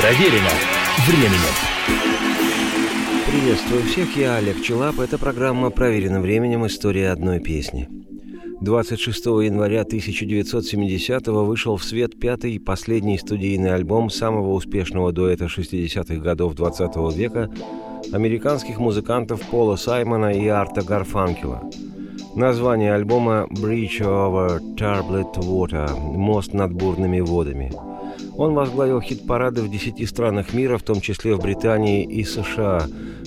Проверено временем. Приветствую всех, я Олег Челап. Это программа «Проверено временем. История одной песни». 26 января 1970-го вышел в свет пятый и последний студийный альбом самого успешного дуэта 60-х годов 20 -го века американских музыкантов Пола Саймона и Арта Гарфанкела. Название альбома «Bridge over Turbulent Water» – «Мост над бурными водами». Он возглавил хит-парады в 10 странах мира, в том числе в Британии и США,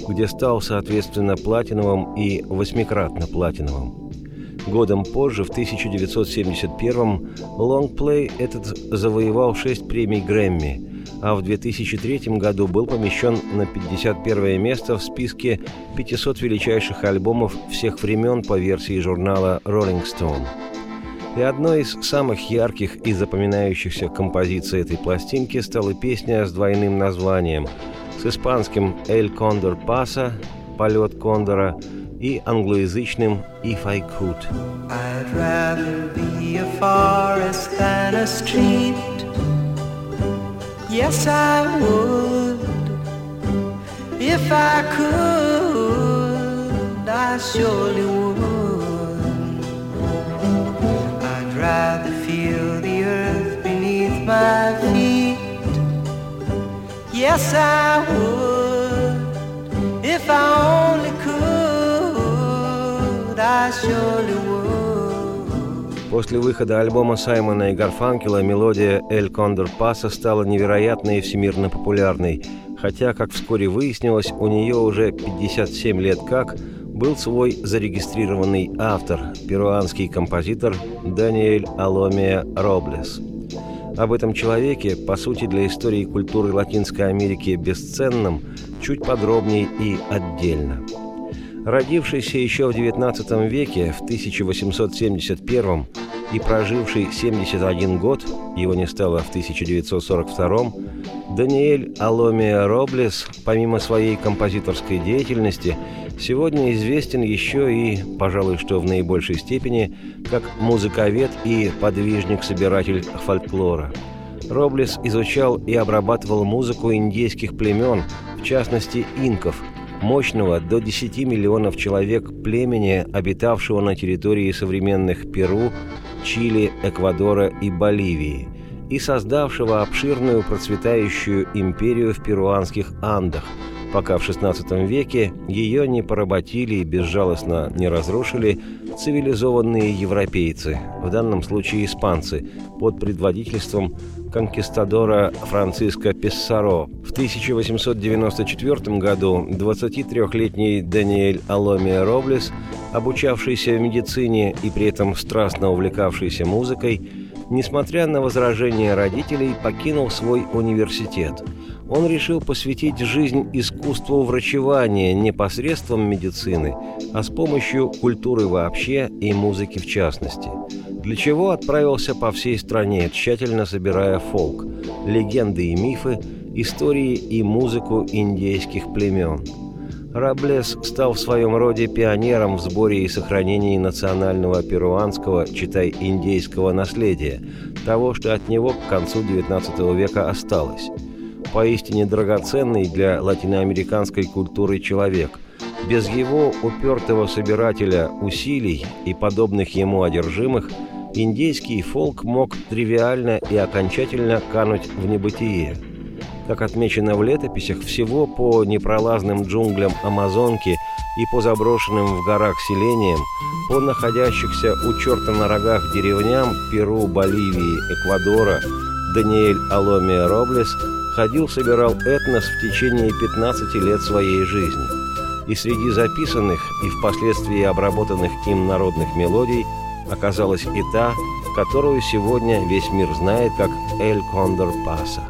где стал, соответственно, платиновым и восьмикратно платиновым. Годом позже, в 1971-м, лонгплей этот завоевал 6 премий Грэмми, а в 2003 году был помещен на 51 место в списке 500 величайших альбомов всех времен по версии журнала Rolling Stone. И одной из самых ярких и запоминающихся композиций этой пластинки стала песня с двойным названием. С испанским «Эль Кондор Паса» «Полет Кондора» и англоязычным «If I Could». I'd rather be a forest than a street. Yes, I would. If I could, I surely would Yes, I would. If I only После выхода альбома Саймона и Гарфанкела мелодия «Эль Кондор Паса» стала невероятной и всемирно популярной, хотя, как вскоре выяснилось, у нее уже 57 лет как был свой зарегистрированный автор, перуанский композитор Даниэль Аломия Роблес. Об этом человеке, по сути, для истории культуры Латинской Америки бесценном, чуть подробнее и отдельно – Родившийся еще в XIX веке, в 1871 и проживший 71 год, его не стало в 1942 Даниэль Аломия Роблес, помимо своей композиторской деятельности, сегодня известен еще и, пожалуй, что в наибольшей степени, как музыковед и подвижник-собиратель фольклора. Роблес изучал и обрабатывал музыку индейских племен, в частности инков – мощного до 10 миллионов человек племени, обитавшего на территории современных Перу, Чили, Эквадора и Боливии, и создавшего обширную процветающую империю в перуанских Андах, пока в XVI веке ее не поработили и безжалостно не разрушили цивилизованные европейцы, в данном случае испанцы, под предводительством конкистадора Франциско Писсаро. В 1894 году 23-летний Даниэль Аломия Роблес, обучавшийся в медицине и при этом страстно увлекавшийся музыкой, несмотря на возражения родителей, покинул свой университет. Он решил посвятить жизнь искусству врачевания не посредством медицины, а с помощью культуры вообще и музыки в частности – для чего отправился по всей стране, тщательно собирая фолк, легенды и мифы, истории и музыку индейских племен. Раблес стал в своем роде пионером в сборе и сохранении национального перуанского, читай, индейского наследия, того, что от него к концу XIX века осталось. Поистине драгоценный для латиноамериканской культуры человек – без его упертого собирателя усилий и подобных ему одержимых индейский фолк мог тривиально и окончательно кануть в небытие. Как отмечено в летописях, всего по непролазным джунглям Амазонки и по заброшенным в горах селениям, по находящихся у черта на рогах деревням Перу, Боливии, Эквадора, Даниэль Аломия Роблес ходил-собирал этнос в течение 15 лет своей жизни. И среди записанных и впоследствии обработанных им народных мелодий – оказалась и та, которую сегодня весь мир знает как «Эль Кондор Паса».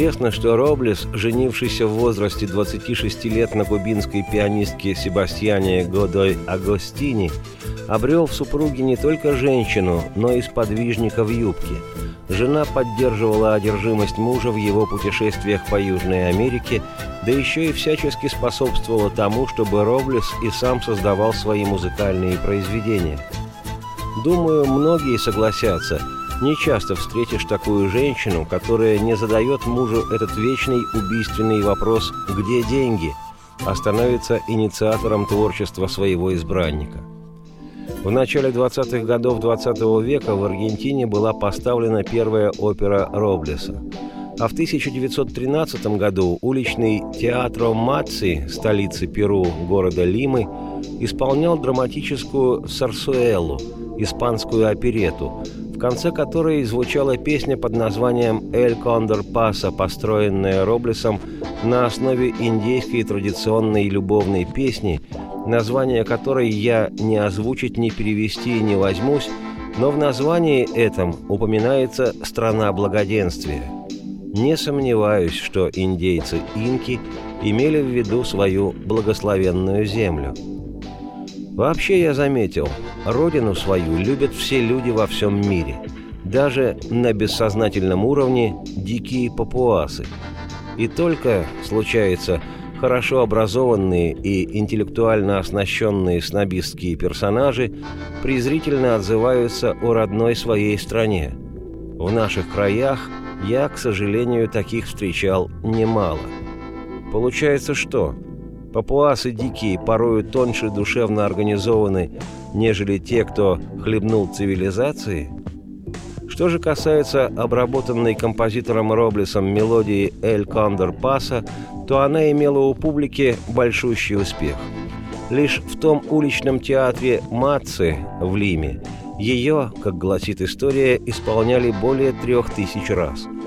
Не безинтересно, что Роблес, женившийся в возрасте 26 лет на кубинской пианистке Себастьяне Годой Агостини, обрел в супруге не только женщину, но и сподвижника в юбке. Жена поддерживала одержимость мужа в его путешествиях по Южной Америке, да еще и всячески способствовала тому, чтобы Роблес и сам создавал свои музыкальные произведения. Думаю, многие согласятся – не часто встретишь такую женщину, которая не задает мужу этот вечный убийственный вопрос «Где деньги?», а становится инициатором творчества своего избранника. В начале 20-х годов 20 -го века в Аргентине была поставлена первая опера Роблеса. А в 1913 году уличный театр Маци, столицы Перу, города Лимы, исполнял драматическую «Сарсуэлу», испанскую оперету, конце которой звучала песня под названием «Эль Кондор Паса», построенная Роблесом на основе индейской традиционной любовной песни, название которой я не озвучить, не перевести не возьмусь, но в названии этом упоминается «Страна благоденствия». Не сомневаюсь, что индейцы-инки имели в виду свою благословенную землю – Вообще я заметил, родину свою любят все люди во всем мире. Даже на бессознательном уровне дикие папуасы. И только, случается, хорошо образованные и интеллектуально оснащенные снобистские персонажи презрительно отзываются о родной своей стране. В наших краях я, к сожалению, таких встречал немало. Получается что? Папуасы дикие порою тоньше душевно организованы, нежели те, кто хлебнул цивилизации. Что же касается обработанной композитором Роблесом мелодии «Эль Кондор Паса», то она имела у публики большущий успех. Лишь в том уличном театре «Матцы» в Лиме ее, как гласит история, исполняли более трех тысяч раз –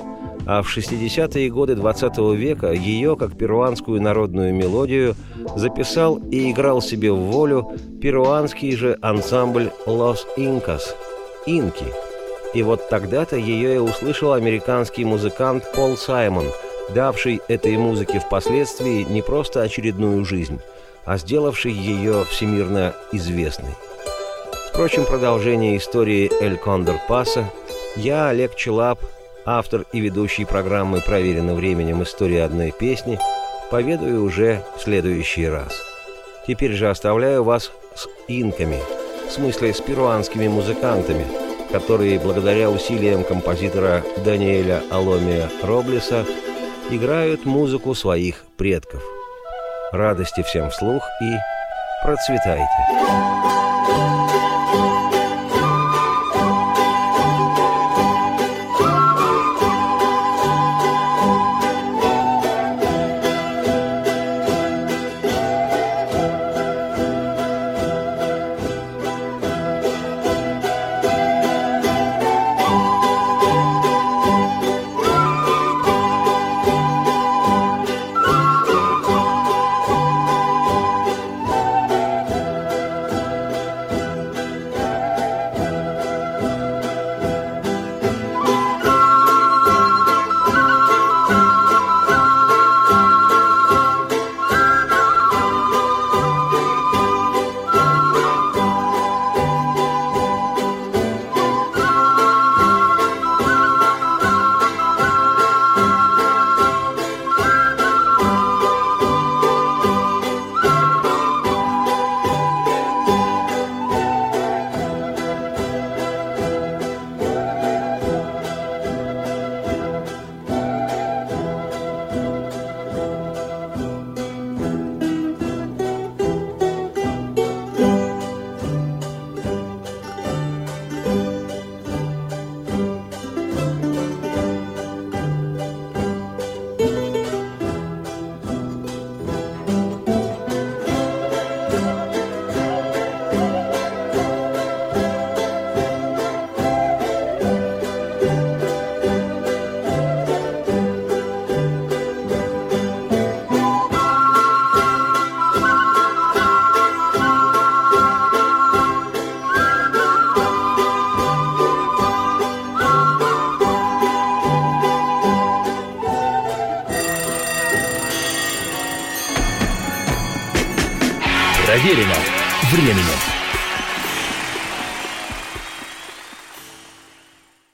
а в 60-е годы 20 -го века ее, как перуанскую народную мелодию, записал и играл себе в волю перуанский же ансамбль «Лос Инкас» – «Инки». И вот тогда-то ее и услышал американский музыкант Пол Саймон, давший этой музыке впоследствии не просто очередную жизнь, а сделавший ее всемирно известной. Впрочем, продолжение истории «Эль Кондор Паса» я, Олег Челап, автор и ведущий программы «Проверено временем. История одной песни», поведаю уже в следующий раз. Теперь же оставляю вас с инками, в смысле с перуанскими музыкантами, которые благодаря усилиям композитора Даниэля Аломия Роблеса играют музыку своих предков. Радости всем вслух и процветайте! Проверено временем.